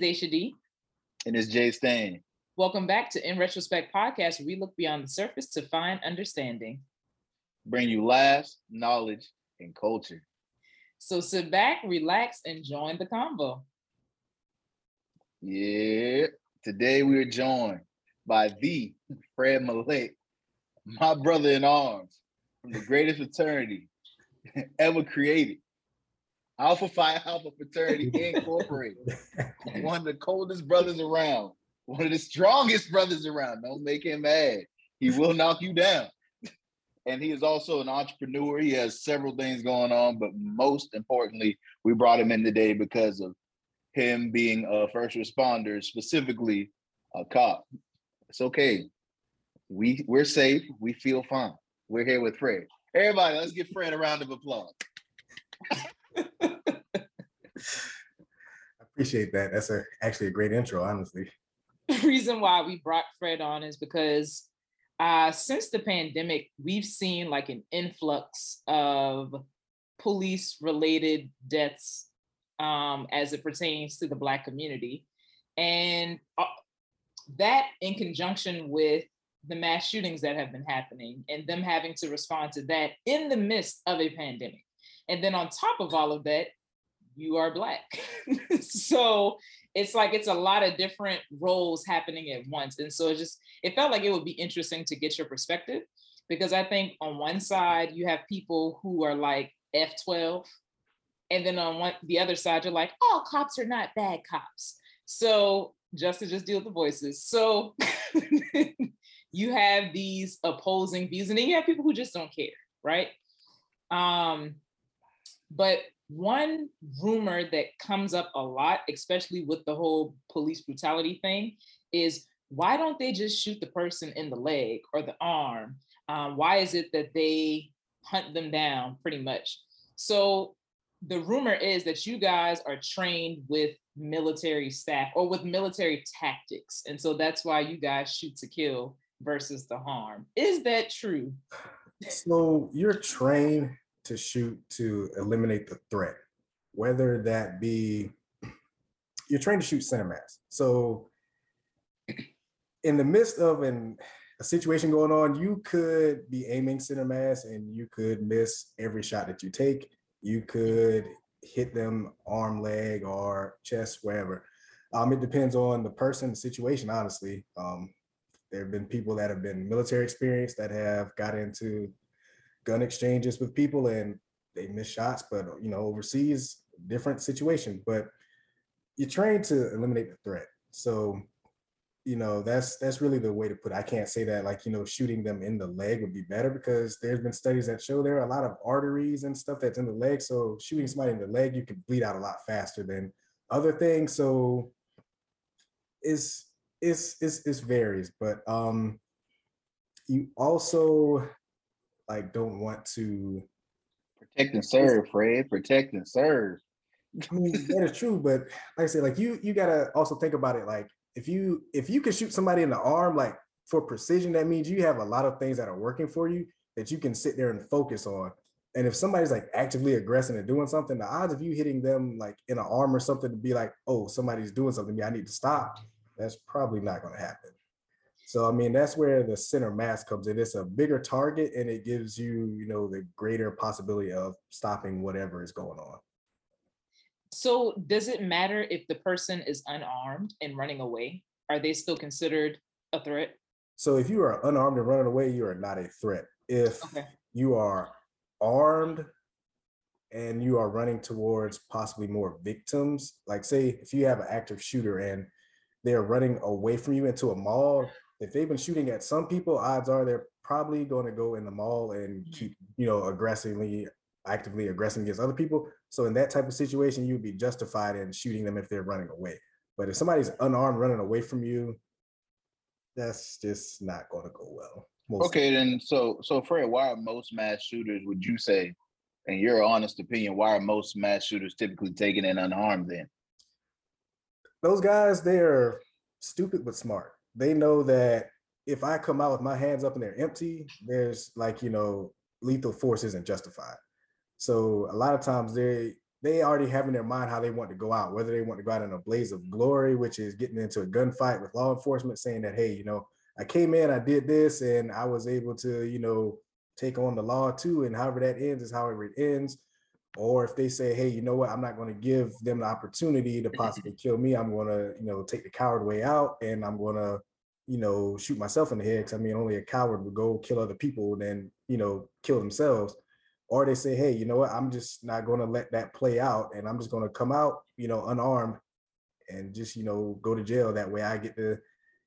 Dashia D. And it's JStan. Welcome back to In Retrospect Podcast, where we look beyond the surface to find understanding. Bring you laughs, knowledge, and culture. So sit back, relax, and join the convo. Yeah. Today we are joined by the Fred Mallett, my brother in arms from the greatest fraternity ever created. Alpha Phi Alpha Fraternity Incorporated. one of the coldest brothers around, one of the strongest brothers around. Don't make him mad. He will knock you down. And he is also an entrepreneur. He has several things going on, but most importantly, we brought him in today because of him being a first responder, specifically a cop. It's okay. We we're safe. We feel fine. We're here with Fred. Everybody, let's give Fred a round of applause. Appreciate that. That's a actually a great intro, honestly. The reason why we brought Fred on is because uh, since the pandemic, we've seen like an influx of police related deaths um, as it pertains to the Black community. And uh, that, in conjunction with the mass shootings that have been happening and them having to respond to that in the midst of a pandemic. And then on top of all of that, you are Black. so it's like it's a lot of different roles happening at once. And so it just, it felt like it would be interesting to get your perspective because I think on one side, you have people who are like F12. And then on one, the other side, you're like, all cops are not bad cops. So just to just deal with the voices. So you have these opposing views, and then you have people who just don't care, right? Um, but one rumor that comes up a lot, especially with the whole police brutality thing, is why don't they just shoot the person in the leg or the arm? Um, why is it that they hunt them down pretty much? So the rumor is that you guys are trained with military staff or with military tactics. And so that's why you guys shoot to kill versus the harm. Is that true? So you're trained to shoot to eliminate the threat, whether that be you're trained to shoot center mass. So in the midst of an a situation going on, you could be aiming center mass and you could miss every shot that you take. You could hit them arm, leg, or chest, wherever. Um, it depends on the person, the situation, honestly. Um, there have been people that have been military experienced that have got into gun exchanges with people and they miss shots, but you know, overseas, different situation. But you're trained to eliminate the threat. So, you know, that's that's really the way to put it. I can't say that like, you know, shooting them in the leg would be better because there's been studies that show there are a lot of arteries and stuff that's in the leg. So shooting somebody in the leg, you can bleed out a lot faster than other things. So it's it's it's it varies, but um you also like don't want to protect and serve, Fred. Protect and serve. I mean, that is true, but like I said, like you you gotta also think about it. Like if you if you can shoot somebody in the arm, like for precision, that means you have a lot of things that are working for you that you can sit there and focus on. And if somebody's like actively aggressing and doing something, the odds of you hitting them like in an arm or something to be like, oh, somebody's doing something, I need to stop that's probably not going to happen. So I mean, that's where the center mass comes in. It's a bigger target, and it gives you, you know, the greater possibility of stopping whatever is going on. So does it matter if the person is unarmed and running away? Are they still considered a threat? So if you are unarmed and running away, you are not a threat. If okay. you are armed and you are running towards possibly more victims, like say if you have an active shooter and they're running away from you into a mall, if they've been shooting at some people, odds are they're probably going to go in the mall and mm-hmm. keep, you know, aggressively, actively aggressing against other people. So in that type of situation, you'd be justified in shooting them if they're running away. But if somebody's unarmed running away from you, that's just not going to go well. okay, then so so Fred, why are most mass shooters, would you say, in your honest opinion, why are most mass shooters typically taken in unarmed then? those guys, they're stupid but smart. They know that if I come out with my hands up and they're empty, there's like, you know, lethal force isn't justified. So a lot of times they they already have in their mind how they want to go out, whether they want to go out in a blaze of glory, which is getting into a gunfight with law enforcement, saying that, hey, you know, I came in, I did this, and I was able to, you know, take on the law too. And however that ends is however it ends. Or if they say, hey, you know what, I'm not going to give them the opportunity to possibly kill me. I'm going to, you know, take the coward way out and I'm going to, you know, shoot myself in the head. Cause I mean, only a coward would go kill other people and then, you know, kill themselves. Or they say, hey, you know what, I'm just not going to let that play out and I'm just going to come out, you know, unarmed and just, you know, go to jail. That way I get to,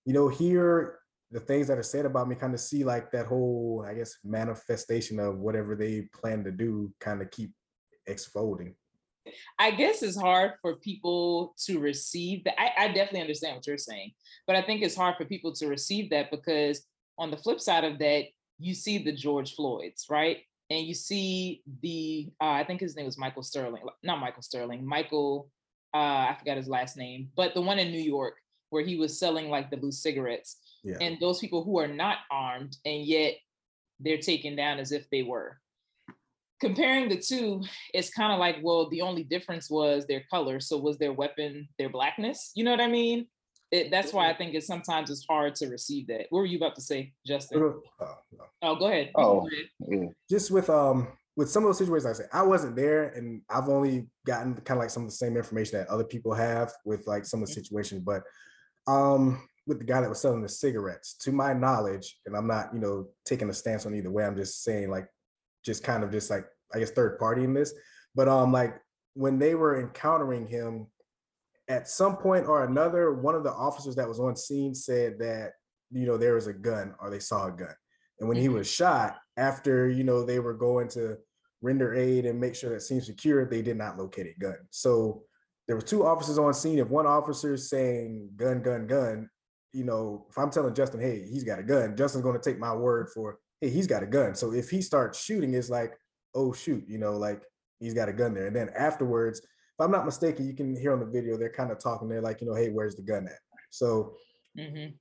you know, hear the things that are said about me, kind of see like that whole, I guess, manifestation of whatever they plan to do, kind of keep exploding. I guess it's hard for people to receive that. I, I, definitely understand what you're saying, but I think it's hard for people to receive that because on the flip side of that, you see the George Floyds, right? And you see the, uh, I think his name was Michael Sterling, not Michael Sterling, Michael, uh, I forgot his last name, but the one in New York where he was selling like the blue cigarettes. Yeah. And those people who are not armed and yet they're taken down as if they were comparing the two, it's kind of like, well, the only difference was their color. So was their weapon their blackness? You know what I mean? It, that's why I think it's sometimes it's hard to receive that. What were you about to say, Justin? Oh, no. oh go ahead. Oh, go ahead. just with um with some of those situations, like I said, I wasn't there, and I've only gotten kind of like some of the same information that other people have with like some of the mm-hmm. situations. But um with the guy that was selling the cigarettes, to my knowledge, and I'm not, you know, taking a stance on either way. I'm just saying like just kind of just like I guess third party in this, but um like when they were encountering him, at some point or another, one of the officers that was on scene said that you know there was a gun or they saw a gun, and when mm-hmm. he was shot, after you know they were going to render aid and make sure that seemed secure, they did not locate a gun. So there were two officers on scene. If one officer is saying gun, gun, gun, you know, if I'm telling Justin, hey, he's got a gun, Justin's going to take my word for hey, he's got a gun. So if he starts shooting, it's like, oh shoot, you know, like he's got a gun there. And then afterwards, if I'm not mistaken, you can hear on the video they're kind of talking. They're like, you know, hey, where's the gun at? So, mm-hmm.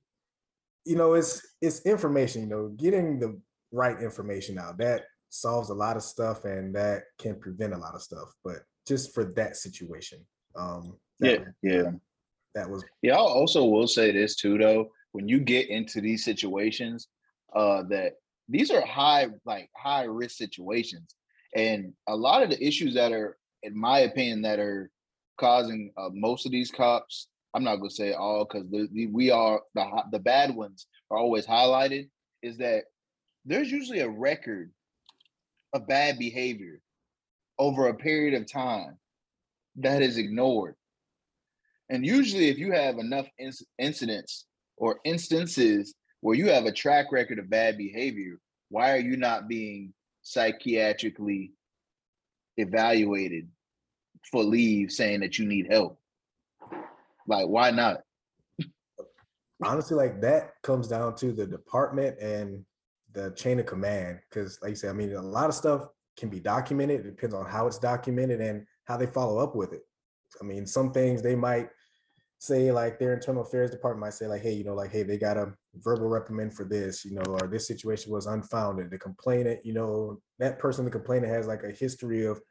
you know, it's it's information. You know, getting the right information out that solves a lot of stuff, and that can prevent a lot of stuff. But just for that situation, um, that yeah, yeah, that was. Yeah, I also will say this too, though. When you get into these situations, uh, that these are high like high risk situations and a lot of the issues that are in my opinion that are causing uh, most of these cops i'm not going to say all because we are the, the bad ones are always highlighted is that there's usually a record of bad behavior over a period of time that is ignored. And usually if you have enough inc- incidents or instances where you have a track record of bad behavior, why are you not being psychiatrically evaluated for leave saying that you need help? Like, why not? Honestly, like that comes down to the department and the chain of command. Cause like you said, I mean, a lot of stuff can be documented. It depends on how it's documented and how they follow up with it. I mean, some things they might say like their internal affairs department might say like, hey, you know, like, hey, they got a verbal reprimand for this, you know, or this situation was unfounded. The complainant, you know, that person, the complainant has like a history of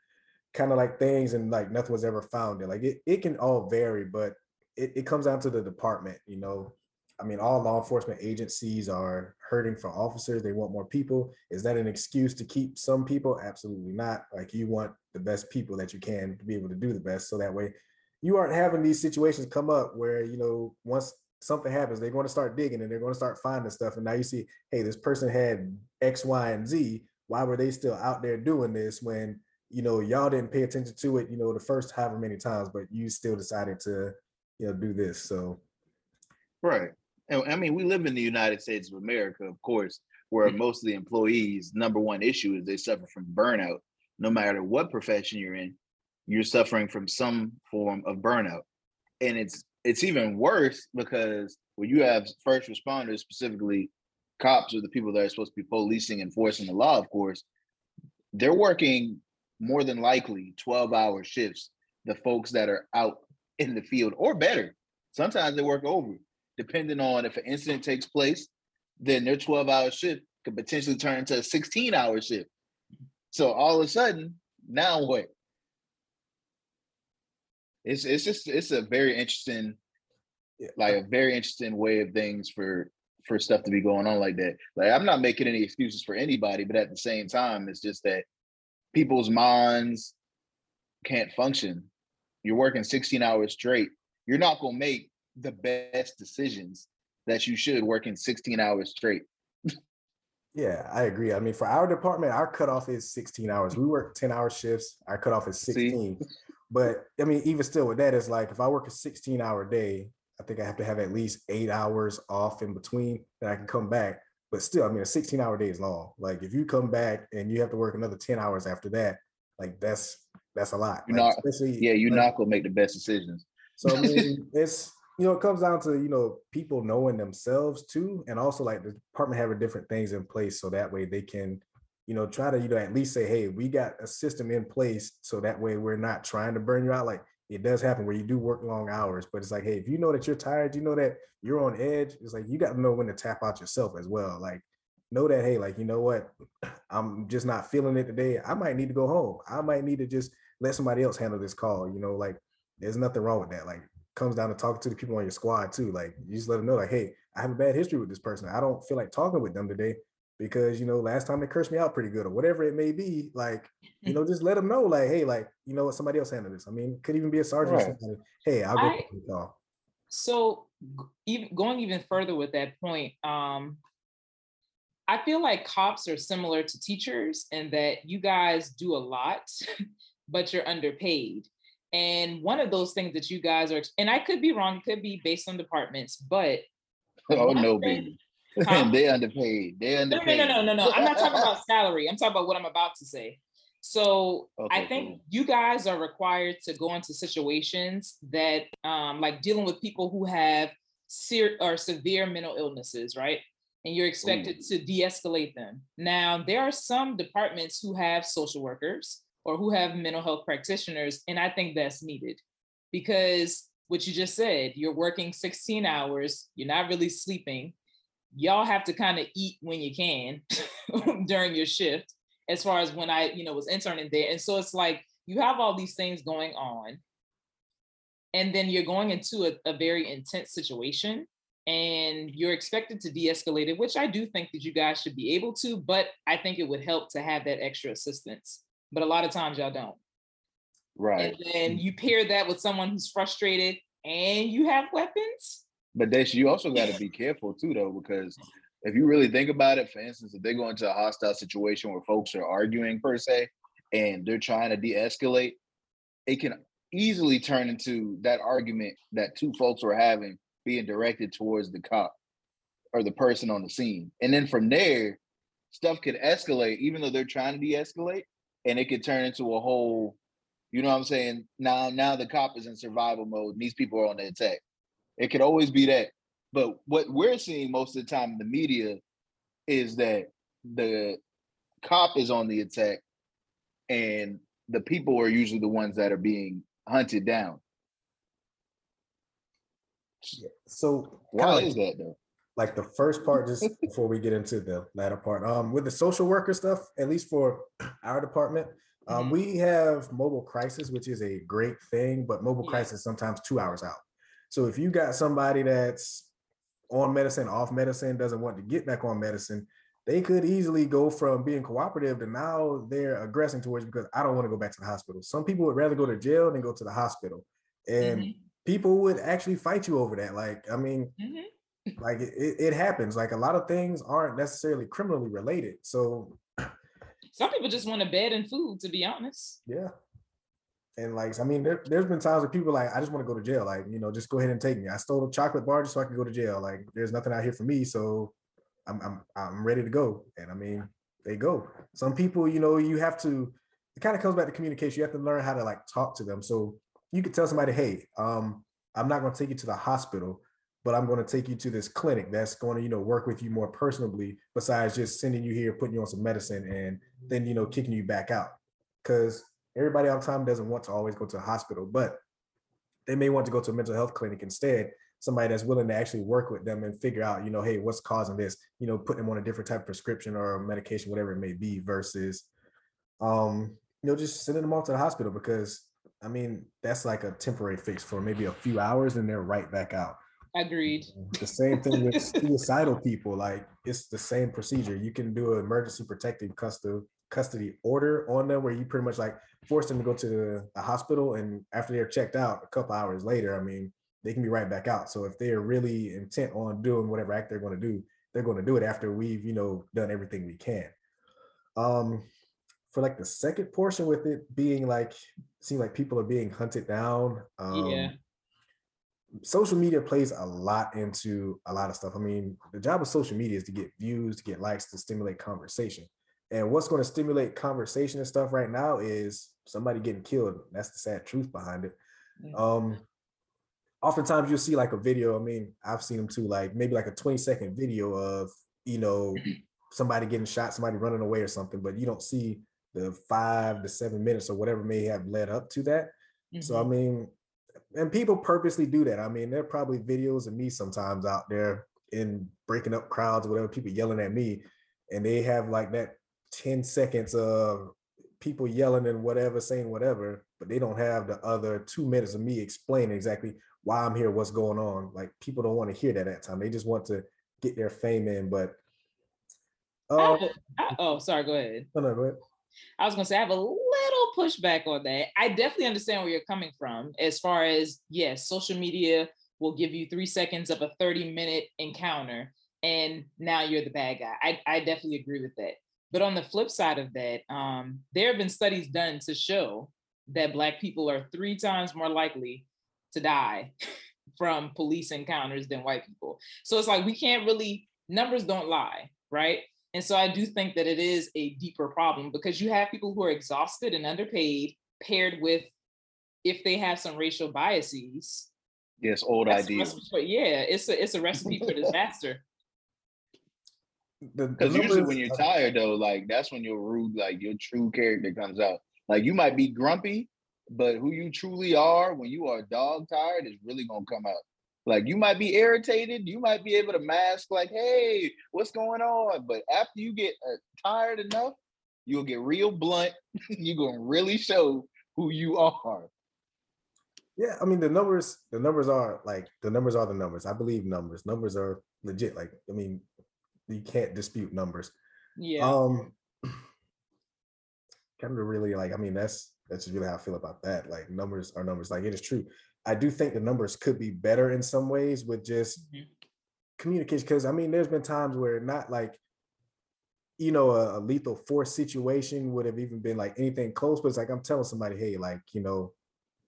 kind of like things and like nothing was ever found. Like it, it can all vary, but it, it comes down to the department, you know. I mean, all law enforcement agencies are hurting for officers. They want more people. Is that an excuse to keep some people? Absolutely not. Like you want the best people that you can to be able to do the best. So that way you aren't having these situations come up where you know once something happens they're going to start digging and they're going to start finding stuff and now you see hey this person had x y and z. Why were they still out there doing this when you know y'all didn't pay attention to it you know the first however many times but you still decided to you know do this so. Right and i mean we live in the united states of america of course where mm-hmm. most of the employees number one issue is they suffer from burnout no matter what profession you're in you're suffering from some form of burnout. And it's it's even worse because when you have first responders, specifically cops or the people that are supposed to be policing, and enforcing the law, of course, they're working more than likely 12 hour shifts. The folks that are out in the field or better, sometimes they work over, depending on if an incident takes place, then their 12 hour shift could potentially turn into a 16 hour shift. So all of a sudden, now what? It's it's just it's a very interesting, like a very interesting way of things for for stuff to be going on like that. Like I'm not making any excuses for anybody, but at the same time, it's just that people's minds can't function. You're working 16 hours straight. You're not gonna make the best decisions that you should working 16 hours straight. Yeah, I agree. I mean, for our department, our cutoff is 16 hours. We work 10 hour shifts. Our cutoff is 16. But I mean, even still with that, it's like if I work a 16 hour day, I think I have to have at least eight hours off in between that I can come back. But still, I mean, a 16 hour day is long. Like if you come back and you have to work another 10 hours after that, like that's that's a lot. You're like, not, yeah, you're like, not gonna make the best decisions. So I mean, it's you know, it comes down to you know people knowing themselves too, and also like the department having different things in place so that way they can you know try to you know at least say hey we got a system in place so that way we're not trying to burn you out like it does happen where you do work long hours, but it's like, hey, if you know that you're tired, you know that you're on edge. It's like you got to know when to tap out yourself as well. Like, know that, hey, like, you know what, I'm just not feeling it today. I might need to go home. I might need to just let somebody else handle this call. You know, like, there's nothing wrong with that. Like, comes down to talking to the people on your squad too. Like, you just let them know, like, hey, I have a bad history with this person. I don't feel like talking with them today because you know last time they cursed me out pretty good or whatever it may be like you know just let them know like hey like you know what? Somebody else handle this. I mean could even be a sergeant right. hey i'll go I, call so even going even further with that point um i feel like cops are similar to teachers and that you guys do a lot but you're underpaid. And one of those things that you guys are and i could be wrong it could be based on departments but oh no baby Huh? they underpaid. They underpaid. No, no, no, no, no, no. I'm not talking about salary. I'm talking about what I'm about to say. So okay, I think cool. you guys are required to go into situations that, um, like dealing with people who have ser- or severe mental illnesses, right? And you're expected Ooh. to de-escalate them. Now, there are some departments who have social workers or who have mental health practitioners, and I think that's needed because what you just said, you're working 16 hours, you're not really sleeping, y'all have to kind of eat when you can during your shift as far as when i you know was interning there. And so it's like you have all these things going on and then you're going into a, a very intense situation and you're expected to de-escalate it which i do think that you guys should be able to but i think it would help to have that extra assistance but a lot of times y'all don't. Right. and then you pair that with someone who's frustrated and you have weapons but Dash, you also got to be careful too, though, because if you really think about it, for instance, if they go into a hostile situation where folks are arguing per se, and they're trying to de-escalate, it can easily turn into that argument that two folks were having being directed towards the cop or the person on the scene. And then from there, stuff could escalate, even though they're trying to de-escalate, and it could turn into a whole, you know what I'm saying? Now, now the cop is in survival mode, and these people are on the attack. It could always be that. But what we're seeing most of the time in the media is that the cop is on the attack and the people are usually the ones that are being hunted down. So why is that though? Like the first part, just before we get into the latter part, um, with the social worker stuff, at least for our department, um, mm-hmm. we have mobile crisis, which is a great thing, but mobile yeah. crisis sometimes two hours out. So if you got somebody that's on medicine, off medicine, doesn't want to get back on medicine, they could easily go from being cooperative to now they're aggressing towards because I don't want to go back to the hospital. Some people would rather go to jail than go to the hospital. And mm-hmm. people would actually fight you over that. Like, I mean, mm-hmm. like it, it happens. Like a lot of things aren't necessarily criminally related. So some people just want a bed and food, to be honest. Yeah. And like, I mean, there, has been times where people like, I just want to go to jail. Like, you know, just go ahead and take me. I stole a chocolate bar just so I can go to jail. Like, there's nothing out here for me, so I'm I'm I'm ready to go. And I mean, they go. Some people, you know, you have to. It kind of comes back to communication. You have to learn how to like talk to them. So you could tell somebody, hey, um, I'm not going to take you to the hospital, but I'm going to take you to this clinic that's going to, you know, work with you more personally, besides just sending you here, putting you on some medicine, and then you know, kicking you back out. Because everybody all the time doesn't want to always go to a hospital, but they may want to go to a mental health clinic instead. Somebody that's willing to actually work with them and figure out, you know, hey, what's causing this? You know, put them on a different type of prescription or medication, whatever it may be, versus, um, you know, just sending them off to the hospital because I mean, that's like a temporary fix for maybe a few hours and they're right back out. Agreed. The same thing with suicidal people. Like it's the same procedure. You can do an emergency protective custody custody order on them where you pretty much like force them to go to the, hospital and after they're checked out a couple hours later, I mean, they can be right back out. So if they're really intent on doing whatever act they're going to do, they're going to do it after we've, you know, done everything we can. Um, for like the second portion with it being like seem like people are being hunted down. Um, yeah. Social media plays a lot into a lot of stuff. I mean, the job of social media is to get views, to get likes, to stimulate conversation. And what's going to stimulate conversation and stuff right now is somebody getting killed. That's the sad truth behind it. Yeah. Um, oftentimes you'll see like a video. I mean, I've seen them too, like maybe like a 20 second video of, you know, somebody getting shot, somebody running away or something, but you don't see the five to seven minutes or whatever may have led up to that. Mm-hmm. So I mm-hmm. mean, and people purposely do that. I mean, there are probably videos of me sometimes out there in breaking up crowds or whatever, people yelling at me, and they have like that 10 seconds of people yelling and whatever, saying whatever, but they don't have the other two minutes of me explaining exactly why I'm here, what's going on. Like people don't want to hear that at time. They just want to get their fame in. But uh, I, I, oh, sorry, go ahead. No, no, go ahead. I was gonna say I have a little pushback on that. I definitely understand where you're coming from as far as yes, social media will give you three seconds of a 30 minute encounter and now you're the bad guy. I, I definitely agree with that. But on the flip side of that, um, there have been studies done to show that Black people are three times more likely to die from police encounters than white people. So it's like we can't really, numbers don't lie, right? And so I do think that it is a deeper problem because you have people who are exhausted and underpaid, paired with if they have some racial biases. Yes, old ideas. yeah, it's a it's a recipe for disaster. Because usually when you're tired though, like that's when your rude, like your true character comes out. Like you might be grumpy, but who you truly are when you are dog tired is really gonna come out. Like you might be irritated, you might be able to mask like, "Hey, what's going on?" But after you get uh, tired enough, you'll get real blunt. you're gonna really show who you are. Yeah, I mean the numbers. The numbers are like the numbers are the numbers. I believe numbers. Numbers are legit. Like I mean, you can't dispute numbers. Yeah. Um kind of really like, I mean, that's that's really how I feel about that. Like numbers are numbers. Like it is true. I do think the numbers could be better in some ways with just mm-hmm. communication. Cause I mean, there's been times where not like, you know, a, a, lethal force situation would have even been like anything close, but it's like I'm telling somebody, hey, like, you know,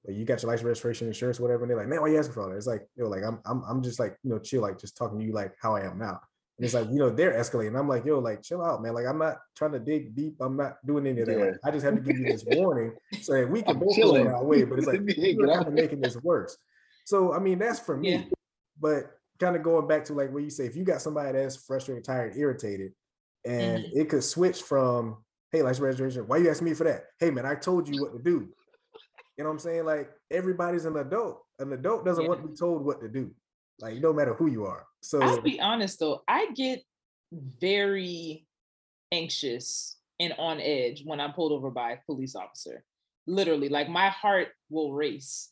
you got your license registration insurance, whatever. And they're like, man, why are you asking for all that? It's like, you know, like I'm I'm I'm just like, you know, chill, like just talking to you like how I am now. And it's like, you know, they're escalating. I'm like, yo, like, chill out, man. Like, I'm not trying to dig deep. I'm not doing any of that. Yeah. Like, I just have to give you this warning so that we can both go our way. But it's like, you're kind of making this worse. So, I mean, that's for me. Yeah. But kind of going back to like what you say, if you got somebody that's frustrated, tired, irritated, and mm-hmm. it could switch from, hey, license registration, why you asking me for that? Hey, man, I told you what to do. You know what I'm saying? Like, everybody's an adult. An adult doesn't yeah. want to be told what to do. Like, no matter who you are. So I'll be honest though, I get very anxious and on edge when I'm pulled over by a police officer. Literally, like my heart will race.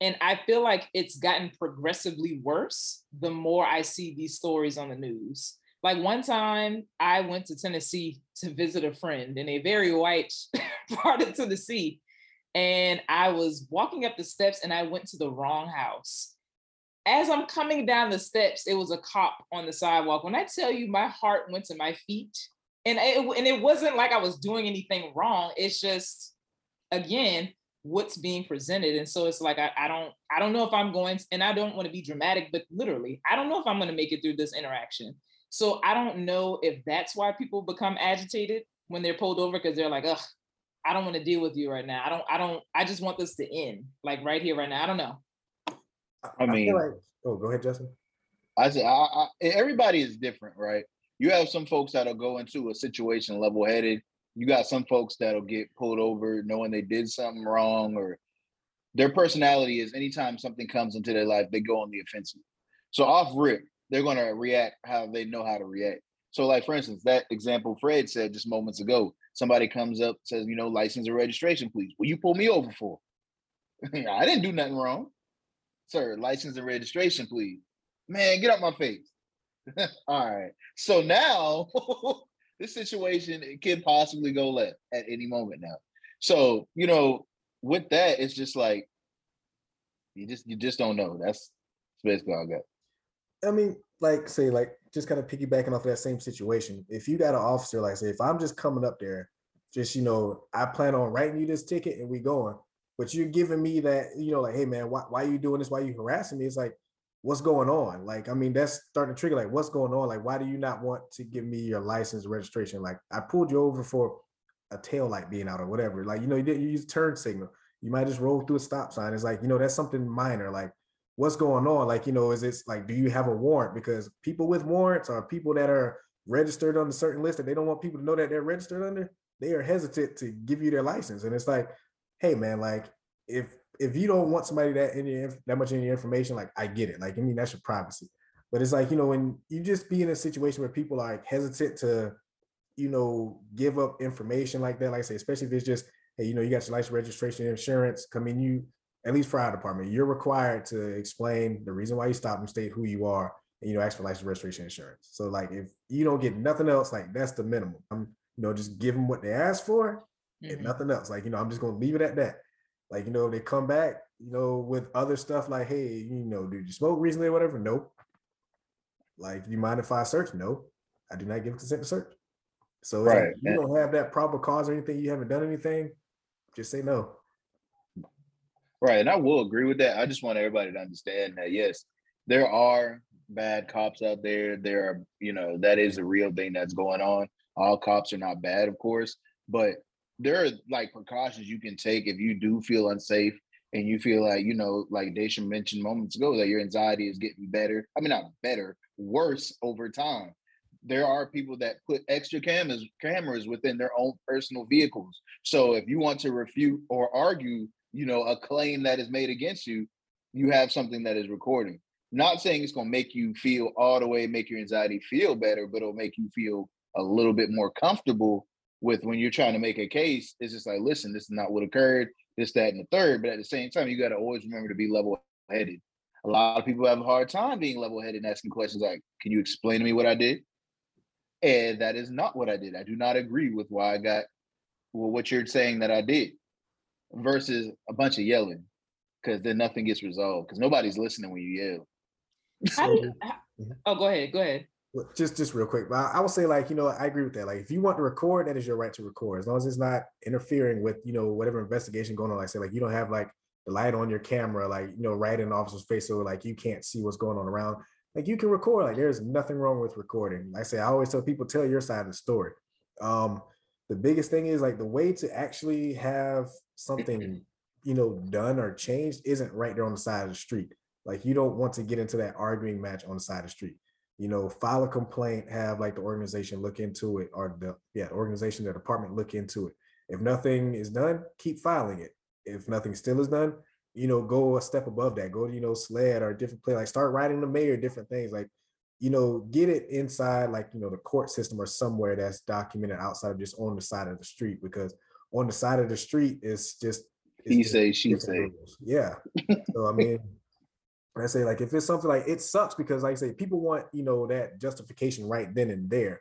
And I feel like it's gotten progressively worse the more I see these stories on the news. Like one time I went to Tennessee to visit a friend in a very white part of Tennessee. And I was walking up the steps and I went to the wrong house as I'm coming down the steps, it was a cop on the sidewalk. When I tell you, my heart went to my feet, and it, and it wasn't like I was doing anything wrong. It's just, again, what's being presented, and so it's like I, I don't I don't know if I'm going, to, and I don't want to be dramatic, but literally, I don't know if I'm going to make it through this interaction. So I don't know if that's why people become agitated when they're pulled over because they're like, ugh, I don't want to deal with you right now. I don't, I don't, I just want this to end, like right here, right now. I don't know. I, mean, I like, oh, go ahead, Justin. I said, I, I, everybody is different, right? You have some folks that'll go into a situation level headed. You got some folks that'll get pulled over knowing they did something wrong, or their personality is anytime something comes into their life, they go on the offensive. So off rip, they're going to react how they know how to react. So, like for instance, that example Fred said just moments ago, somebody comes up says, you know, license or registration, please. Will you pull me over for? I didn't do nothing wrong. Sir, license and registration, please. Man, get out my face. All right. So now this situation it can possibly go left at any moment now. So, you know, with that, it's just like you just you just don't know. That's, that's basically all I got. I mean, like say, like just kind of piggybacking off of that same situation. If you got an officer, like say, if I'm just coming up there, just you know, I plan on writing you this ticket and we going, but you're giving me that, you know, like, hey man, why why are you doing this? Why are you harassing me? It's like, what's going on? Like, I mean, that's starting to trigger. Like, what's going on? Like, why do you not want to give me your license registration? Like, I pulled you over for a tail light being out or whatever. Like, you know, you didn't use turn signal. You might just roll through a stop sign. It's like, you know, that's something minor. Like, what's going on? Like, you know, is it like, do you have a warrant? Because people with warrants are people that are registered on a certain list that they don't want people to know that they're registered under. They are hesitant to give you their license. And it's like, hey man, like if if you don't want somebody that in your that much in your information, like I get it. Like, I mean, that's your privacy. But it's like, you know, when you just be in a situation where people are like hesitant to, you know, give up information like that, like I say, especially if it's just, hey, you know, you got your license registration insurance. Come in, you at least for our department, you're required to explain the reason why you stopped and state who you are, and you know, ask for license registration insurance. So like if you don't get nothing else, like that's the minimum. I'm, you know, just give them what they ask for mm-hmm. and nothing else. Like, you know, I'm just gonna leave it at that. Like, you know, they come back, you know, with other stuff like, hey, you know, did you smoke recently or whatever? Nope. Like, you mind if I search? No, I do not give consent to search. So right. Like, you don't have that probable cause or anything, you haven't done anything, just say no. Right. And I will agree with that. I just want everybody to understand that yes, there are bad cops out there. There are, you know, that is a real thing that's going on. All cops are not bad, of course, but there are like precautions you can take if you do feel unsafe and you feel like, you know, like Dashia mentioned moments ago, that your anxiety is getting better. I mean, not better, worse over time. There are people that put extra cameras cameras within their own personal vehicles. So if you want to refute or argue, you know, a claim that is made against you, you have something that is recording. Not saying it's going to make you feel all the way, make your anxiety feel better, but it'll make you feel a little bit more comfortable with when you're trying to make a case, it's just like, listen, this is not what occurred, this, that, and the third. But at the same time, you got to always remember to be level headed. A lot of people have a hard time being level headed and asking questions like, can you explain to me what I did? And that is not what I did. I do not agree with why I got well, what you're saying that I did versus a bunch of yelling because then nothing gets resolved because nobody's listening when you yell. How do you, how, oh, go ahead. Go ahead just just real quick, but I, I would say like you know I agree with that. Like if you want to record, that is your right to record, as long as it's not interfering with you know whatever investigation going on. Like say like you don't have like the light on your camera, like you know right in the officer's face, so like you can't see what's going on around. Like you can record. Like there's nothing wrong with recording. Like I say, I always tell people tell your side of the story. Um, the biggest thing is like the way to actually have something you know done or changed isn't right there on the side of the street. Like you don't want to get into that arguing match on the side of the street you know, file a complaint, have like the organization look into it, or the yeah, the organization, the department look into it. If nothing is done, keep filing it. If nothing still is done, you know, go a step above that. Go to, you know, SLED or different play, like start writing the mayor, different things. Like, you know, get it inside like, you know, the court system or somewhere that's documented outside of just on the side of the street, because on the side of the street is just he say, she say. Rules. Yeah. so I mean, I say like if it's something like it sucks because like I say people want you know that justification right then and there,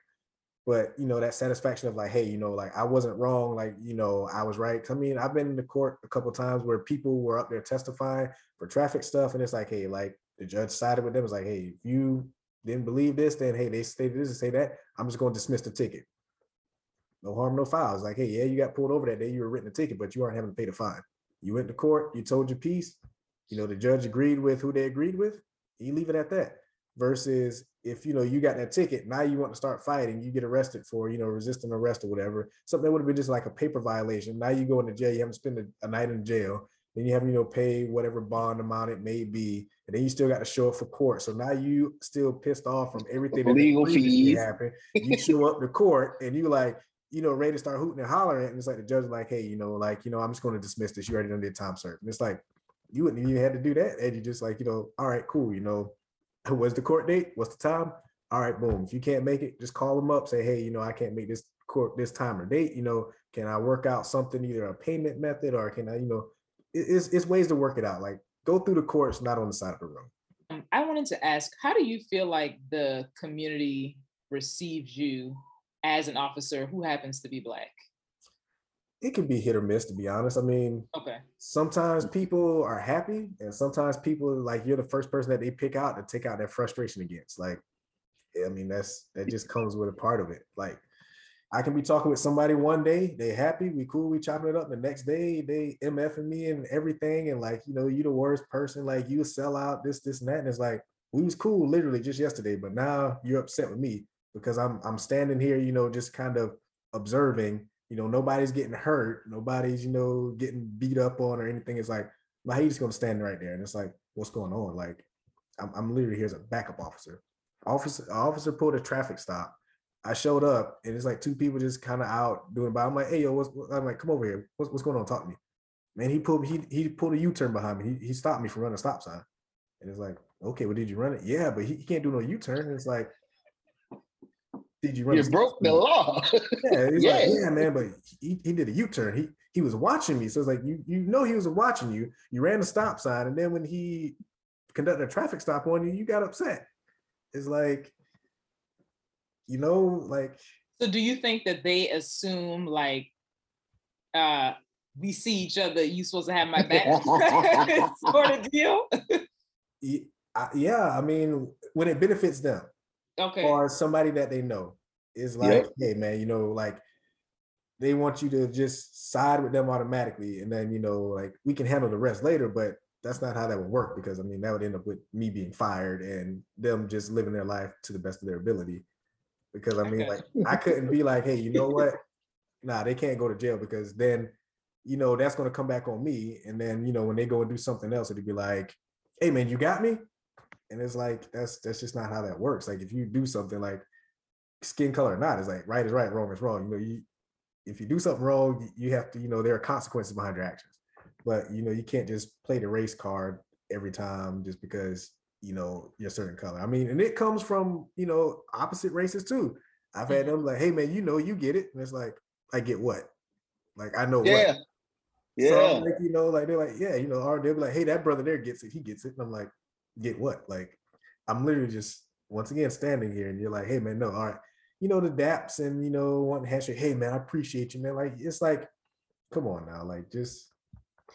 but you know that satisfaction of like hey you know like I wasn't wrong like you know I was right. I mean I've been in the court a couple times where people were up there testifying for traffic stuff and it's like hey like the judge sided with them. It's like hey if you didn't believe this then hey they stated this and say that I'm just going to dismiss the ticket. No harm no foul. It's like hey yeah you got pulled over that day you were written a ticket but you aren't having to pay the fine. You went to court you told your piece you know, the judge agreed with who they agreed with, you leave it at that. Versus if you know you got that ticket, now you want to start fighting, you get arrested for, you know, resisting arrest or whatever. Something that would have been just like a paper violation. Now you go into jail, you have to spend a, a night in jail, then you have, you know, pay whatever bond amount it may be, and then you still got to show up for court. So now you still pissed off from everything that legal fees happened. You show up to court and you like, you know, ready to start hooting and hollering, and it's like the judge like, hey, you know, like, you know, I'm just going to dismiss this. You already done did time served. And it's like, you wouldn't even had to do that. And you just like, you know, all right, cool. You know, what's the court date? What's the time? All right, boom. If you can't make it, just call them up. Say, hey, you know, I can't make this court this time or date. You know, can I work out something, either a payment method or can I, you know, it's it's ways to work it out. Like go through the courts, not on the side of the road. Um, I wanted to ask, how do you feel like the community receives you as an officer who happens to be black? It can be hit or miss, to be honest. I mean, okay. Sometimes people are happy, and sometimes people like you're the first person that they pick out to take out their frustration against. Like, I mean, that's that just comes with a part of it. Like, I can be talking with somebody one day, they happy, we cool, we chopping it up. The next day, they MFing me and everything, and like, you know, you the worst person, like you sell out, this, this, and that. And it's like, we was cool literally just yesterday, but now you're upset with me because I'm I'm standing here, you know, just kind of observing. You know, nobody's getting hurt, nobody's, you know, getting beat up on or anything. It's like, my he's gonna stand right there. And it's like, what's going on? Like, I'm, I'm literally here as a backup officer. Officer, officer pulled a traffic stop. I showed up and it's like two people just kind of out doing by. I'm like, hey yo, what's I'm like, come over here. What's, what's going on? Talk to me. Man, he pulled he he pulled a U-turn behind me. He, he stopped me from running a stop sign. And it's like, okay, well, did you run it? Yeah, but he, he can't do no U-turn. And it's like, did you run? You broke the law. yeah, he's yeah. like, yeah, man, but he, he did a U-turn. He he was watching me. So it's like you you know he was watching you. You ran the stop sign, and then when he conducted a traffic stop on you, you got upset. It's like, you know, like. So do you think that they assume like uh we see each other, you supposed to have my back sort of deal? yeah, I mean, when it benefits them, okay, or somebody that they know is like, yep. hey man, you know, like they want you to just side with them automatically, and then you know, like we can handle the rest later. But that's not how that would work because I mean that would end up with me being fired and them just living their life to the best of their ability. Because I mean, okay. like I couldn't be like, hey, you know what? Nah, they can't go to jail because then, you know, that's going to come back on me. And then, you know, when they go and do something else, it'd be like, hey man, you got me. And it's like that's that's just not how that works. Like if you do something like skin color or not, it's like right is right, wrong is wrong. You know, you if you do something wrong, you have to, you know, there are consequences behind your actions. But you know, you can't just play the race card every time just because you know you're a certain color. I mean, and it comes from you know opposite races too. I've had mm-hmm. them like, hey man, you know, you get it, and it's like, I get what? Like I know yeah. what. Yeah. So like, you know, like they're like, yeah, you know, or they'll be like, hey, that brother there gets it, he gets it. And I'm like, get what? Like, I'm literally just once again standing here, and you're like, hey man, no, all right, you know, the daps and you know, one handshake, hey man, I appreciate you, man. Like, it's like, come on now, like just,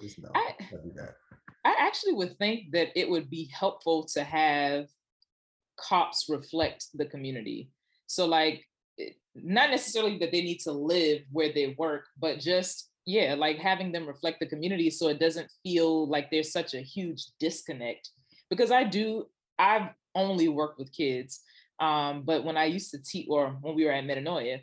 just no, I, do that. I actually would think that it would be helpful to have cops reflect the community. So like not necessarily that they need to live where they work, but just yeah, like having them reflect the community so it doesn't feel like there's such a huge disconnect. Because I do, I've only worked with kids, um, but when I used to teach, or when we were at Metanoia,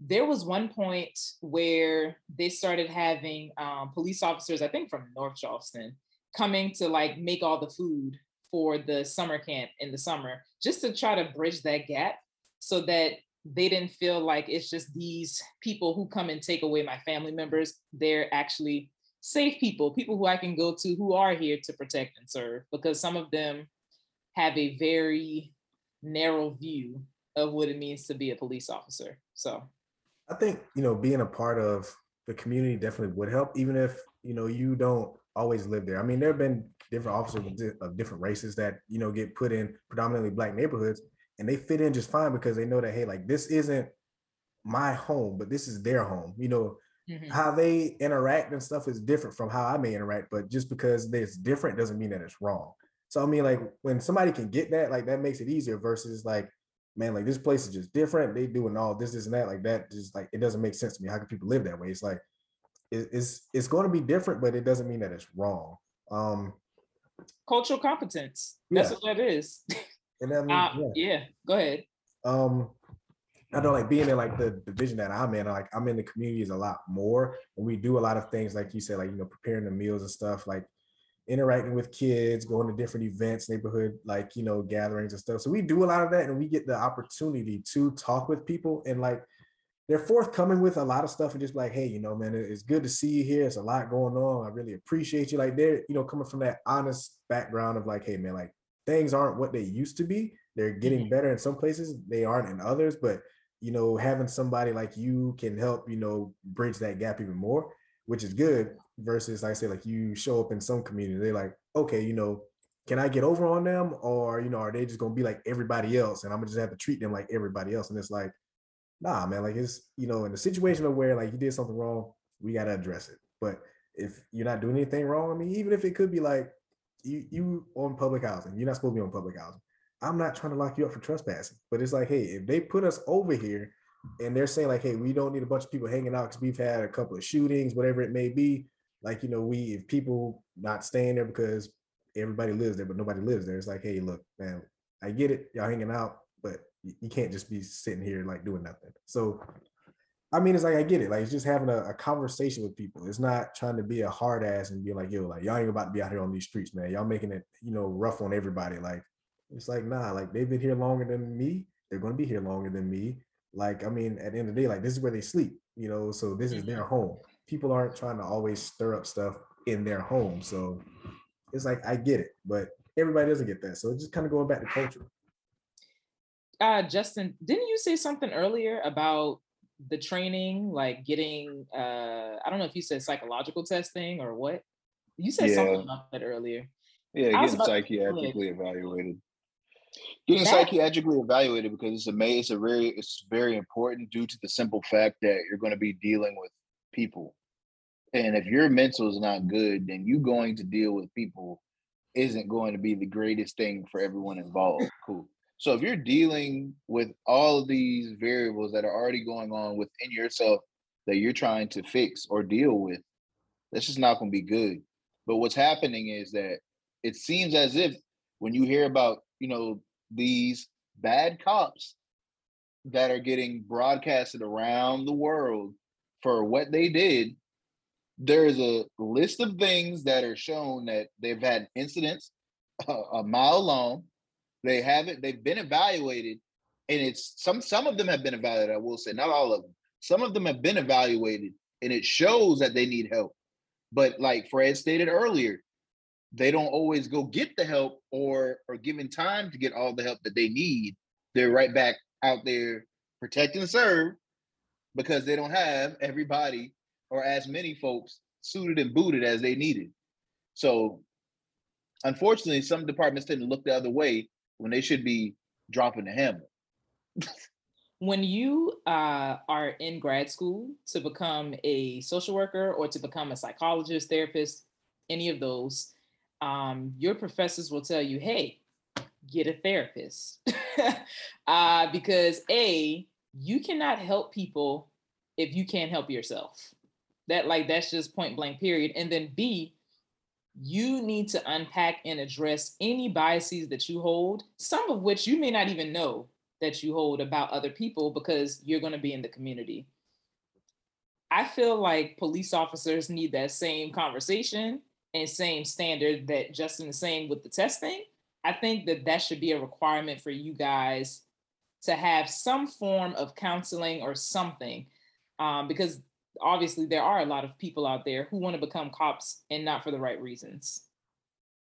there was one point where they started having um, police officers, I think from North Charleston, coming to like make all the food for the summer camp in the summer, just to try to bridge that gap so that they didn't feel like it's just these people who come and take away my family members. They're actually safe people, people who I can go to who are here to protect and serve, because some of them have a very narrow view of what it means to be a police officer. So I think, you know, being a part of the community definitely would help, even if, you know, you don't always live there. I mean, there have been different officers of different races that, you know, get put in predominantly black neighborhoods and they fit in just fine because they know that hey like this isn't my home but this is their home you know mm-hmm. how they interact and stuff is different from how i may interact but just because it's different doesn't mean that it's wrong so i mean like when somebody can get that like that makes it easier versus like man like this place is just different they doing all this this and that like that just like it doesn't make sense to me how can people live that way it's like it's it's going to be different but it doesn't mean that it's wrong um cultural competence that's yeah. what that is And I mean, uh, yeah. yeah. go ahead. Um, I know like being in like the division that I'm in, like I'm in the communities a lot more. And we do a lot of things, like you said, like you know, preparing the meals and stuff, like interacting with kids, going to different events, neighborhood, like you know, gatherings and stuff. So we do a lot of that and we get the opportunity to talk with people and like they're forthcoming with a lot of stuff and just like, hey, you know, man, it's good to see you here. It's a lot going on. I really appreciate you. Like they're, you know, coming from that honest background of like, hey man, like things aren't what they used to be. They're getting mm-hmm. better in some places, they aren't in others, but you know, having somebody like you can help, you know, bridge that gap even more, which is good. versus like I say, like you show up in some community, they're like, okay, you know, can I get over on them? Or, you know, are they just gonna be like everybody else? And I'm gonna just have to treat them like everybody else. And it's like, nah, man, like it's, you know, in the situation of where like you did something wrong, we gotta address it. But if you're not doing anything wrong, I mean, even if it could be like you you on public housing, you're not supposed to be on public housing. I'm not trying to lock you up for trespassing, but it's like, hey, if they put us over here and they're saying like, hey, we don't need a bunch of people hanging out because we've had a couple of shootings, whatever it may be. Like, you know, we if people not staying there because everybody lives there, but nobody lives there. It's like, hey, look, man, I get it, y'all hanging out, but you can't just be sitting here like doing nothing. So I mean, it's like I get it. Like it's just having a, a, conversation with people. It's not trying to be a hard ass and be like, yo, like y'all ain't about to be out here on these streets, man. Y'all making it, you know, rough on everybody. Like it's like, nah, like they've been here longer than me. They're gonna be here longer than me. Like, I mean, at the end of the day, like this is where they sleep, you know, so this is their mm-hmm. home. People aren't trying to always stir up stuff in their home. So it's like I get it, but everybody doesn't get that. So it's just kind of going back to culture. Uh Justin, didn't you say something earlier about the training, like getting uh I don't know if you said psychological testing or what? You said yeah. something about that earlier. Yeah, getting psychiatrically evaluated. Getting that, psychiatrically evaluated because it's a may It's a very it's very important due to the simple fact that you're going to be dealing with people. And if your mental is not good, then you going to deal with people isn't going to be the greatest thing for everyone involved. Cool. So if you're dealing with all of these variables that are already going on within yourself that you're trying to fix or deal with, that's just not going to be good. But what's happening is that it seems as if when you hear about, you know, these bad cops that are getting broadcasted around the world for what they did, there's a list of things that are shown that they've had incidents a, a mile long they haven't. They've been evaluated, and it's some. Some of them have been evaluated. I will say, not all of them. Some of them have been evaluated, and it shows that they need help. But like Fred stated earlier, they don't always go get the help or or given time to get all the help that they need. They're right back out there protect and serve because they don't have everybody or as many folks suited and booted as they needed. So unfortunately, some departments tend to look the other way when they should be dropping the hammer. when you uh, are in grad school to become a social worker or to become a psychologist, therapist, any of those, um, your professors will tell you, hey, get a therapist. uh, because A, you cannot help people if you can't help yourself. That like that's just point blank period. And then B, you need to unpack and address any biases that you hold, some of which you may not even know that you hold about other people because you're going to be in the community. I feel like police officers need that same conversation and same standard that Justin is saying with the testing. I think that that should be a requirement for you guys to have some form of counseling or something um, because obviously there are a lot of people out there who want to become cops and not for the right reasons.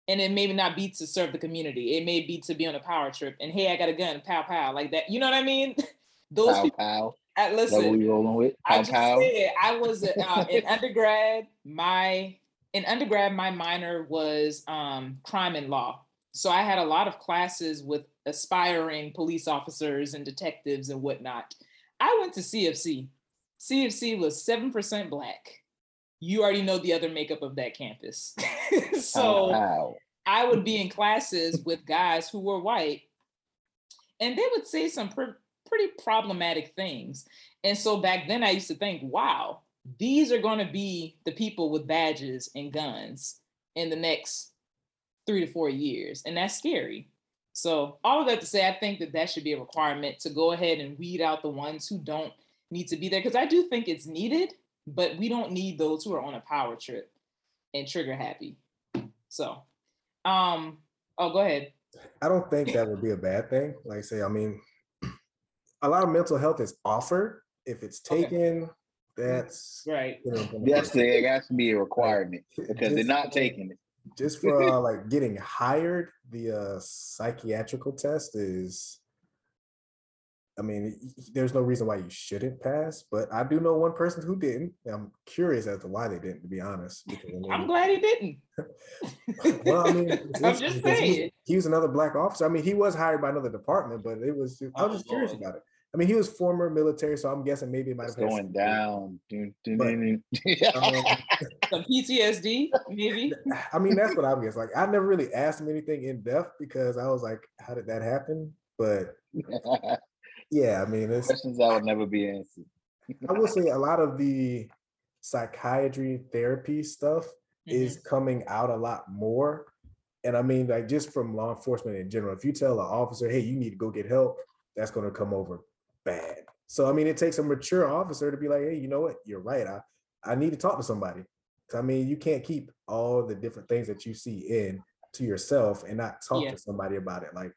And it may not be to serve the community. It may be to be on a power trip and hey, I got a gun, pow pow, like that. You know what I mean? Those pow, people. Pow. Uh, listen, we rolling with? Pow, I just pow. said I was uh, in undergrad. My in undergrad, my minor was um, crime and law. So I had a lot of classes with aspiring police officers and detectives and whatnot. I went to CofC CofC was 7% black. You already know the other makeup of that campus. so oh, I would be in classes with guys who were white and they would say some pr- pretty problematic things. And so back then I used to think, wow, these are going to be the people with badges and guns in the next three to four years. And that's scary. So, all of that to say, I think that that should be a requirement to go ahead and weed out the ones who don't need to be there because I do think it's needed, but we don't need those who are on a power trip and trigger happy. So, um, oh, go ahead. I don't think that would be a bad thing. Like I say, I mean, a lot of mental health is offered. If it's taken, okay. That's right. You know, yes, it has to be a requirement because just, they're not taking it. Just for uh, like getting hired, the uh, psychiatrical test is I mean, there's no reason why you shouldn't pass, but I do know one person who didn't. I'm curious as to why they didn't, to be honest. I'm glad he didn't. well, I mean, I'm just saying. He, he, was another black officer. I mean, he was hired by another department, but it was, I was just oh, curious about it. I mean, he was former military, so I'm guessing maybe it might have going down. Dun, dun, but, um, Some PTSD, maybe. I mean, that's what I'm guessing. Like, I never really asked him anything in depth because I was like, "How did that happen?" But yeah, I mean, it's questions that would never be answered. I will say a lot of the psychiatry therapy stuff mm-hmm. is coming out a lot more. And I mean, like just from law enforcement in general, if you tell an officer, hey, you need to go get help, that's going to come over bad. So I mean, it takes a mature officer to be like, hey, you know what? You're right. I I need to talk to somebody. I mean, you can't keep all the different things that you see in to yourself and not talk yeah. to somebody about it. Like,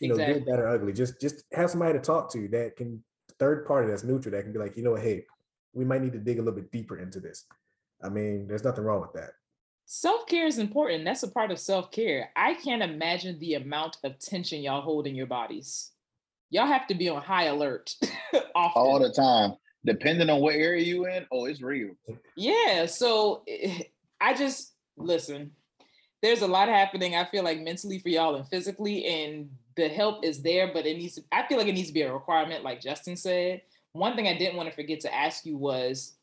you know, good, bad, or ugly. Just just have somebody to talk to that can third party that's neutral that can be like, you know what, hey, we might need to dig a little bit deeper into this. I mean, there's nothing wrong with that. Self care is important. That's a part of self care. I can't imagine the amount of tension y'all hold in your bodies y'all have to be on high alert often. all the time depending on what area you in oh it's real yeah so i just listen there's a lot happening i feel like mentally for y'all and physically and the help is there but it needs to, i feel like it needs to be a requirement like justin said one thing i didn't want to forget to ask you was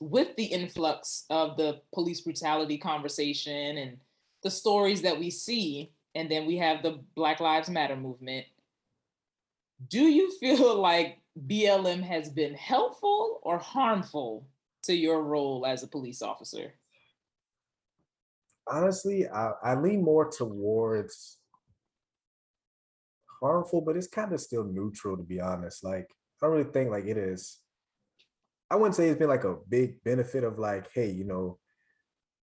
with the influx of the police brutality conversation and the stories that we see and then we have the black lives matter movement do you feel like BLM has been helpful or harmful to your role as a police officer? Honestly, I, I lean more towards harmful, but it's kind of still neutral to be honest. Like, I don't really think like it is. I wouldn't say it's been like a big benefit of like, hey, you know,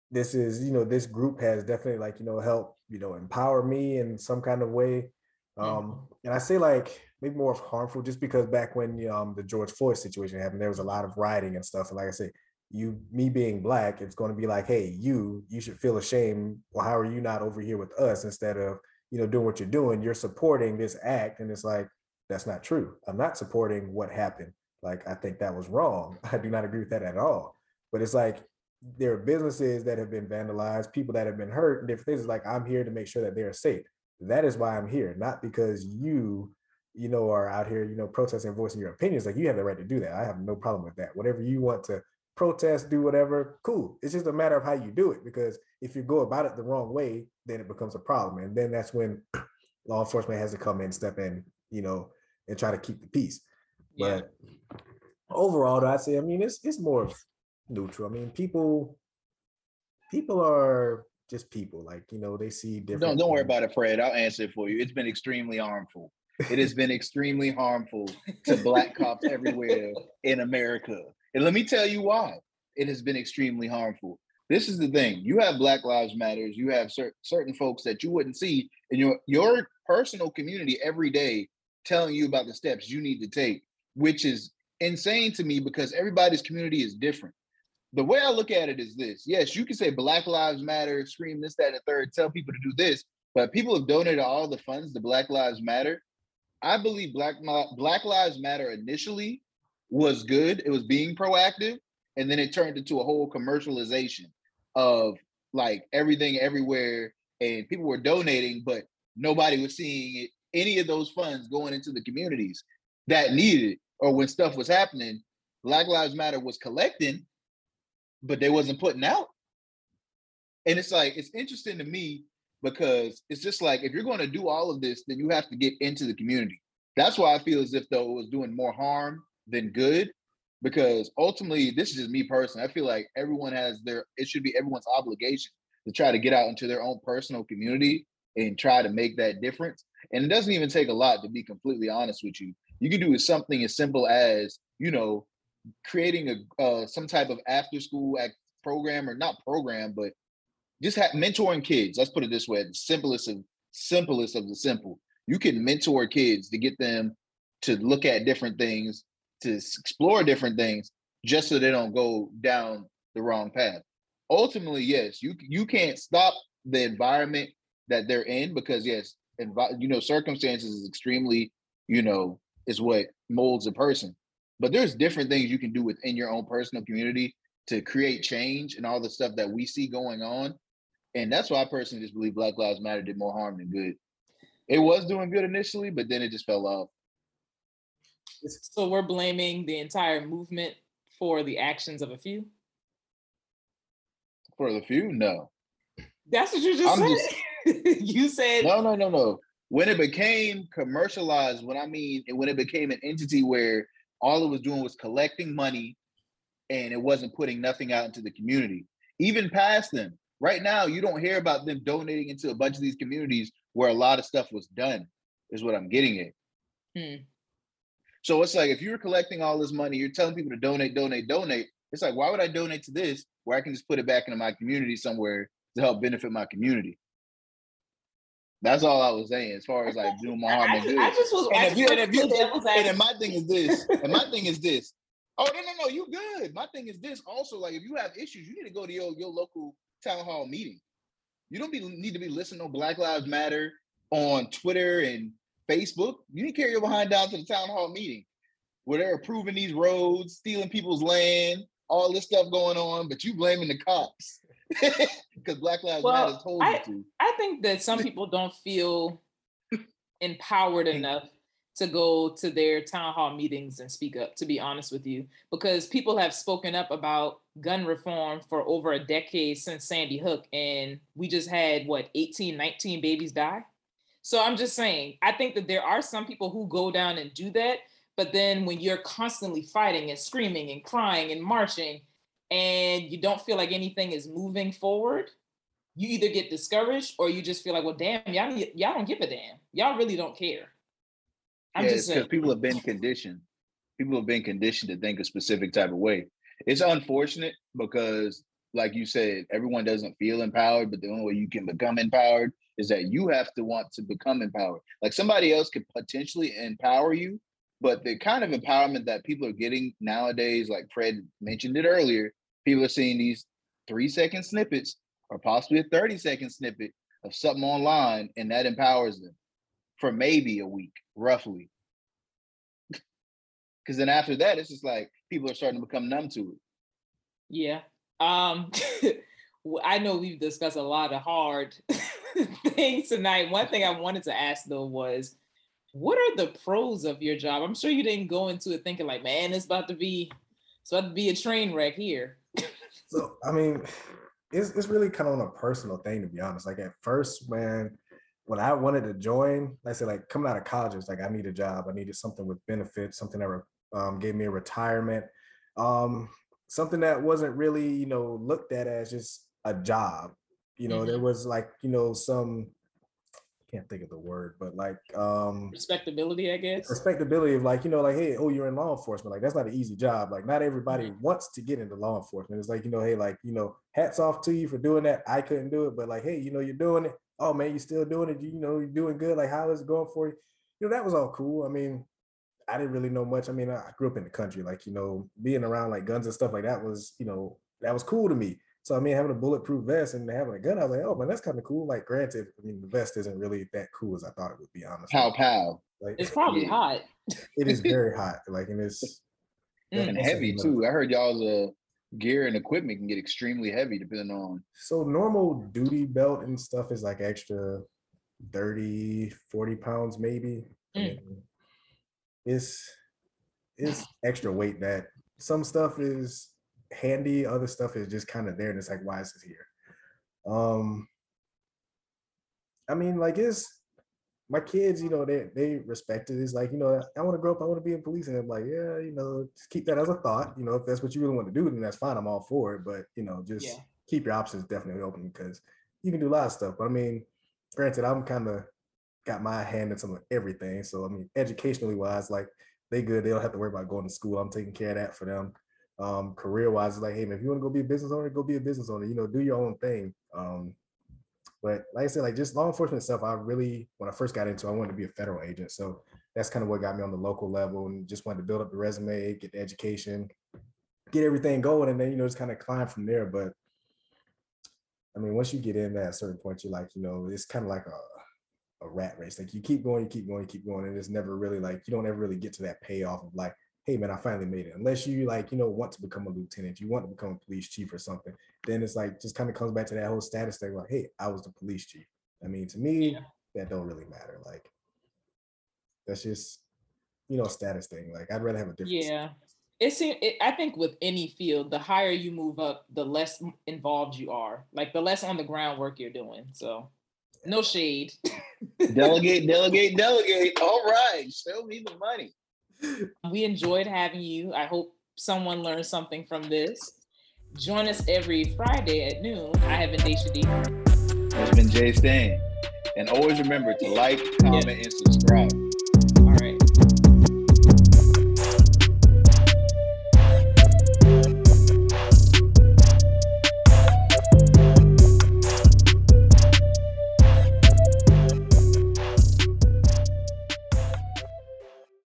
this is, you know, this group has definitely like, you know, helped, you know, empower me in some kind of way. Um, and I say like maybe more harmful just because back when um, the George Floyd situation happened, there was a lot of rioting and stuff. And like I said, you me being black, it's going to be like, hey, you you should feel ashamed. Well, how are you not over here with us instead of you know doing what you're doing? You're supporting this act, and it's like that's not true. I'm not supporting what happened. Like I think that was wrong. I do not agree with that at all. But it's like there are businesses that have been vandalized, people that have been hurt, and different things. like I'm here to make sure that they're safe. That is why I'm here, not because you you know, are out here, you know, protesting, voicing your opinions, like you have the right to do that. I have no problem with that. Whatever you want to protest, do whatever, cool. It's just a matter of how you do it. Because if you go about it the wrong way, then it becomes a problem. And then that's when law enforcement has to come in, step in, you know, and try to keep the peace. Yeah. But overall, I'd say, I mean, it's it's more neutral. I mean, people people are just people. Like, you know, they see different. Don't don't worry about it, Fred. I'll answer it for you. It's been extremely harmful. It has been extremely harmful to black cops everywhere in America. And let me tell you why it has been extremely harmful. This is the thing. You have Black Lives Matters, you have cer- certain folks that you wouldn't see in your your personal community every day telling you about the steps you need to take, which is insane to me because everybody's community is different. The way I look at it is this. Yes, you can say Black Lives Matter, scream this, that, and third, tell people to do this, but people have donated all the funds to Black Lives Matter I believe Black Black Lives Matter initially was good. It was being proactive, and then it turned into a whole commercialization of like everything everywhere, and people were donating, but nobody was seeing it. Any of those funds going into the communities that needed it, or when stuff was happening, Black Lives Matter was collecting, but they wasn't putting out. And it's like it's interesting to me because it's just like if you're going to do all of this, then you have to get into the community. That's why I feel as if though it was doing more harm than good, because ultimately, this is just me personally. I feel like everyone has their it should be everyone's obligation to try to get out into their own personal community and try to make that difference. And it doesn't even take a lot to be completely honest with you. You can do something as simple as, you know, creating a uh, some type of after school act program or not program, but just have mentoring kids. Let's put it this way: the simplest of simplest of the simple. You can mentor kids to get them to look at different things, to explore different things, just so they don't go down the wrong path. Ultimately, yes, you you can't stop the environment that they're in because yes, envi- you know circumstances is extremely you know is what molds a person. But there's different things you can do within your own personal community to create change and all the stuff that we see going on. And that's why I personally just believe Black Lives Matter did more harm than good. It was doing good initially, but then it just fell off. So we're blaming the entire movement for the actions of a few? For the few, no. That's what you just I'm said. Just, you said no, no, no, no. When it became commercialized, when I mean when it became an entity where all it was doing was collecting money and it wasn't putting nothing out into the community. Even past them, right now, you don't hear about them donating into a bunch of these communities where a lot of stuff was done, is what I'm getting at. Hmm. So it's like if you're collecting all this money, you're telling people to donate, donate, donate. It's like, why would I donate to this where I can just put it back into my community somewhere to help benefit my community? That's all I was saying as far as like doing my harm and good. I just was and if you, and, if you, and, and my thing is this, and my thing is this. Oh no, no, no, you good. My thing is this also, like if you have issues, you need to go to your, your local town hall meeting. You don't be need to be listening to Black Lives Matter on Twitter and Facebook. You need to carry your behind down to the town hall meeting where they're approving these roads, stealing people's land, all this stuff going on, but you blaming the cops because Black Lives well, Matter told I, you to. I think that some people don't feel empowered enough to go to their town hall meetings and speak up, to be honest with you, because people have spoken up about gun reform for over a decade since Sandy Hook, and we just had what 18, 19 babies die. So I'm just saying, I think that there are some people who go down and do that, but then when you're constantly fighting and screaming and crying and marching, and you don't feel like anything is moving forward, you either get discouraged or you just feel like, well, damn, y'all, y'all don't give a damn. Y'all really don't care. I'm yeah, just because people have been conditioned. People have been conditioned to think a specific type of way. It's unfortunate because, like you said, everyone doesn't feel empowered, but the only way you can become empowered is that you have to want to become empowered. Like somebody else could potentially empower you, but the kind of empowerment that people are getting nowadays, like Fred mentioned it earlier, people are seeing these three second snippets or possibly a 30 second snippet of something online, and that empowers them for maybe a week, roughly. Because then after that, it's just like people are starting to become numb to it. Yeah. Um, I know we've discussed a lot of hard things tonight. One thing I wanted to ask though was, what are the pros of your job? I'm sure you didn't go into it thinking like, man, it's about to be, it's about to be a train wreck here. so I mean, it's it's really kind of on a personal thing to be honest. Like at first, when when I wanted to join, I said like coming out of college, it's like I need a job. I needed something with benefits, something that um, gave me a retirement, um, something that wasn't really you know looked at as just a job. You know, mm-hmm. there was like you know some can't think of the word, but like um respectability, I guess. Respectability of like, you know, like, hey, oh, you're in law enforcement. Like that's not an easy job. Like not everybody mm-hmm. wants to get into law enforcement. It's like, you know, hey, like, you know, hats off to you for doing that. I couldn't do it, but like, hey, you know, you're doing it. Oh man, you're still doing it. You know, you're doing good. Like, how is it going for you? You know, that was all cool. I mean, I didn't really know much. I mean, I grew up in the country, like, you know, being around like guns and stuff like that was, you know, that was cool to me. So I mean, having a bulletproof vest and having a gun, I was like, oh man, that's kind of cool. Like, granted, I mean, the vest isn't really that cool as I thought it would be. Honestly, pow pow. Like, it's probably hot. It is very hot. Like, and it's and heavy too. I heard y'all's uh, gear and equipment can get extremely heavy depending on. So normal duty belt and stuff is like extra 30, 40 pounds maybe. Mm. I mean, it's it's extra weight that some stuff is handy. Other stuff is just kind of there, and it's like, why is it here? Um, I mean, like it's my kids, you know, they they respect it. It's like, you know, I want to grow up, I want to be in police, and I'm like, yeah, you know, just keep that as a thought. You know, if that's what you really want to do, then that's fine. I'm all for it. But you know, just yeah. keep your options definitely open because you can do a lot of stuff. But I mean, granted, I'm kind of got my hand in some of everything. So I mean, educationally wise, like they good. They don't have to worry about going to school. I'm taking care of that for them um, career wise, like, hey man, if you want to go be a business owner, go be a business owner. You know, do your own thing. Um, but like I said, like just law enforcement itself, I really when I first got into, it, I wanted to be a federal agent. So that's kind of what got me on the local level, and just wanted to build up the resume, get the education, get everything going, and then you know just kind of climb from there. But I mean, once you get in at a certain point, you're like, you know, it's kind of like a a rat race. Like you keep going, you keep going, you keep going, and it's never really like you don't ever really get to that payoff of like, hey man, I finally made it. Unless you like, you know, want to become a lieutenant, you want to become a police chief or something, then it's like just kind of comes back to that whole status thing. Like, hey, I was the police chief. I mean, to me, yeah. that don't really matter. Like, that's just you know, a status thing. Like, I'd rather have a different. Yeah. It seems. It, I think with any field, the higher you move up, the less involved you are. Like the less on the ground work you're doing. So no shade. delegate, delegate, delegate. All right, show me the money. We enjoyed having you. I hope someone learned something from this. Join us every Friday at noon. I have been Dashia D. It's been JStan. And always remember to like, comment, yeah. and subscribe.